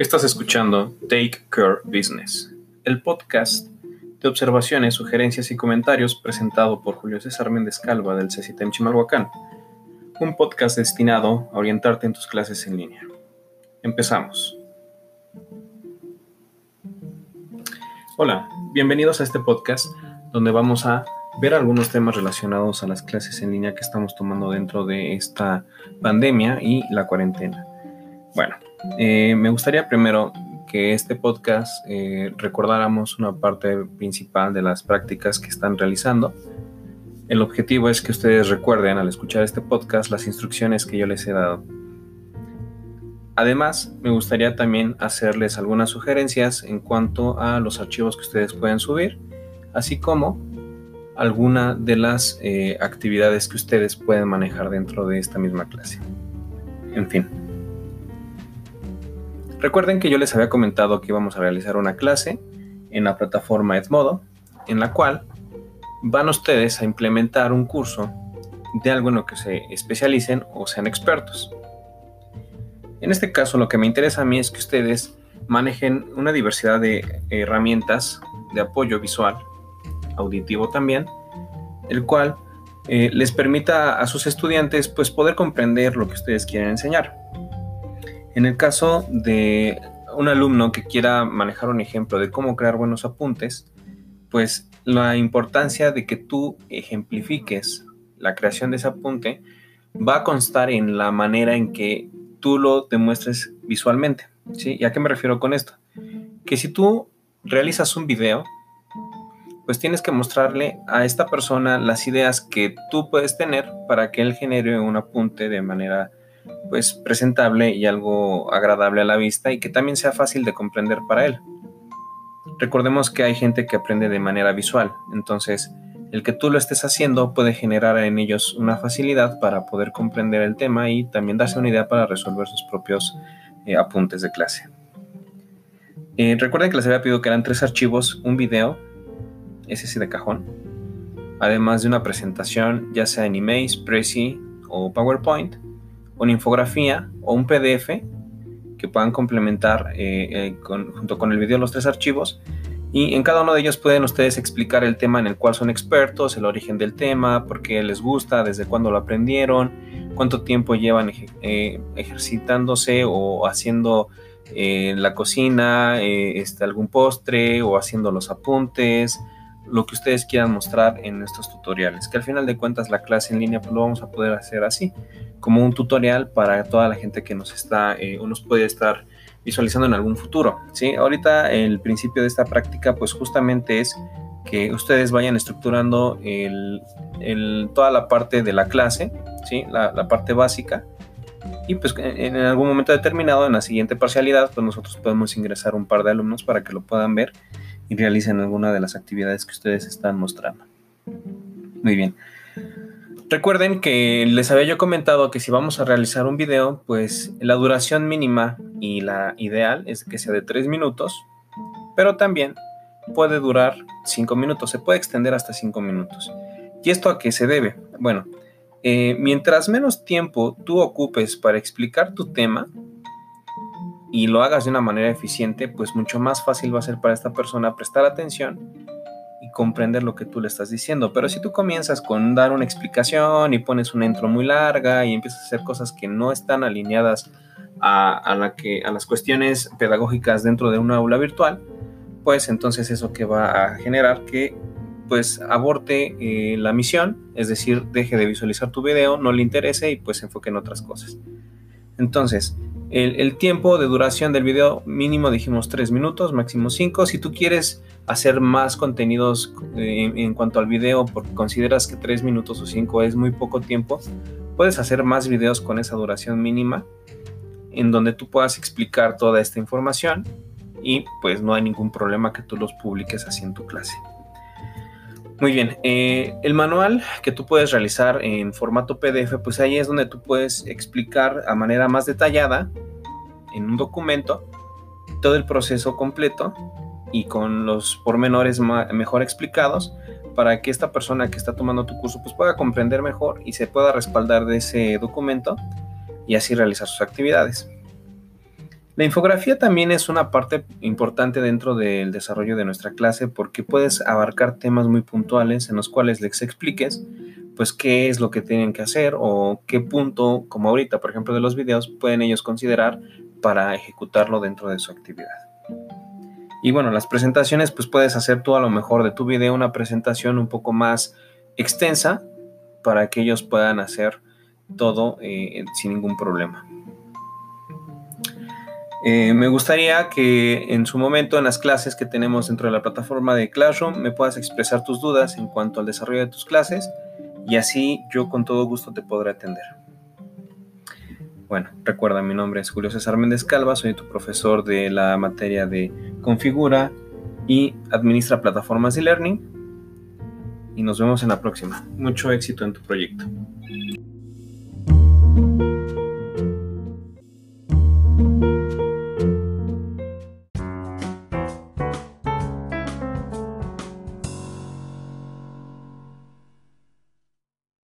Estás escuchando Take Care Business, el podcast de observaciones, sugerencias y comentarios presentado por Julio César Méndez Calva del CECITEM Chimalhuacán, un podcast destinado a orientarte en tus clases en línea. Empezamos. Hola, bienvenidos a este podcast donde vamos a ver algunos temas relacionados a las clases en línea que estamos tomando dentro de esta pandemia y la cuarentena. Bueno, eh, me gustaría primero que este podcast eh, recordáramos una parte principal de las prácticas que están realizando. El objetivo es que ustedes recuerden al escuchar este podcast las instrucciones que yo les he dado. Además, me gustaría también hacerles algunas sugerencias en cuanto a los archivos que ustedes pueden subir, así como alguna de las eh, actividades que ustedes pueden manejar dentro de esta misma clase. En fin. Recuerden que yo les había comentado que íbamos a realizar una clase en la plataforma Edmodo, en la cual van ustedes a implementar un curso de algo en lo que se especialicen o sean expertos. En este caso, lo que me interesa a mí es que ustedes manejen una diversidad de herramientas de apoyo visual, auditivo también, el cual eh, les permita a sus estudiantes pues poder comprender lo que ustedes quieren enseñar. En el caso de un alumno que quiera manejar un ejemplo de cómo crear buenos apuntes, pues la importancia de que tú ejemplifiques la creación de ese apunte va a constar en la manera en que tú lo demuestres visualmente. ¿sí? ¿Y a qué me refiero con esto? Que si tú realizas un video, pues tienes que mostrarle a esta persona las ideas que tú puedes tener para que él genere un apunte de manera pues presentable y algo agradable a la vista y que también sea fácil de comprender para él. Recordemos que hay gente que aprende de manera visual, entonces el que tú lo estés haciendo puede generar en ellos una facilidad para poder comprender el tema y también darse una idea para resolver sus propios eh, apuntes de clase. Eh, recuerden que les había pedido que eran tres archivos, un video, ese sí de cajón, además de una presentación ya sea en Emails, Prezi o PowerPoint, una infografía o un PDF que puedan complementar eh, eh, junto con el video los tres archivos. Y en cada uno de ellos pueden ustedes explicar el tema en el cual son expertos, el origen del tema, por qué les gusta, desde cuándo lo aprendieron, cuánto tiempo llevan eh, ejercitándose o haciendo la cocina, este, algún postre o haciendo los apuntes, lo que ustedes quieran mostrar en estos tutoriales, que al final de cuentas la clase en línea pues lo vamos a poder hacer así como un tutorial para toda la gente que nos está eh, o nos puede estar visualizando en algún futuro. ¿sí? Ahorita el principio de esta práctica pues justamente es que ustedes vayan estructurando toda la parte de la clase, ¿sí? la, parte básica, y pues en algún momento determinado, en la siguiente parcialidad, pues nosotros podemos ingresar un par de alumnos para que lo puedan ver y realicen alguna de las actividades que ustedes están mostrando. Muy bien. Recuerden que les había yo comentado que si vamos a realizar un video, pues la duración mínima y la ideal es que sea de 3 minutos, pero también puede durar 5 minutos, se puede extender hasta 5 minutos. ¿Y esto a qué se debe? Bueno, eh, mientras menos tiempo tú ocupes para explicar tu tema y lo hagas de una manera eficiente, pues mucho más fácil va a ser para esta persona prestar atención comprender lo que tú le estás diciendo. Pero si tú comienzas con dar una explicación y pones una intro muy larga y empiezas a hacer cosas que no están alineadas a, la que, a las cuestiones pedagógicas dentro de una aula virtual, pues entonces eso que va a generar que pues aborte eh, la misión, es decir, deje de visualizar tu video, no le interese y pues se enfoque en otras cosas. Entonces, el, tiempo de duración del video mínimo dijimos 3 minutos, máximo 5. Si tú quieres hacer más contenidos eh, en, cuanto al video porque consideras que 3 minutos o 5 es muy poco tiempo, puedes hacer más videos con esa duración mínima en donde tú puedas explicar toda esta información y pues no hay ningún problema que tú los publiques así en tu clase. Muy bien, eh, el manual que tú puedes realizar en formato PDF, pues ahí es donde tú puedes explicar a manera más detallada en un documento todo el proceso completo y con los pormenores mejor explicados para que esta persona que está tomando tu curso pues pueda comprender mejor y se pueda respaldar de ese documento y así realizar sus actividades. La infografía también es una parte importante dentro del desarrollo de nuestra clase porque puedes abarcar temas muy puntuales en los cuales les expliques pues qué es lo que tienen que hacer o qué punto, como ahorita por ejemplo de los videos, pueden ellos considerar para ejecutarlo dentro de su actividad. Y bueno, las presentaciones pues puedes hacer tú a lo mejor de tu video una presentación un poco más extensa para que ellos puedan hacer todo eh, sin ningún problema. Eh, me gustaría que en su momento en las clases que tenemos dentro de la plataforma de Classroom me puedas expresar tus dudas en cuanto al desarrollo de tus clases y así yo con todo gusto te podré atender. Bueno, recuerda, mi nombre es Julio César Méndez Calva, soy tu profesor de la materia de configura y administra plataformas de learning y nos vemos en la próxima. Mucho éxito en tu proyecto.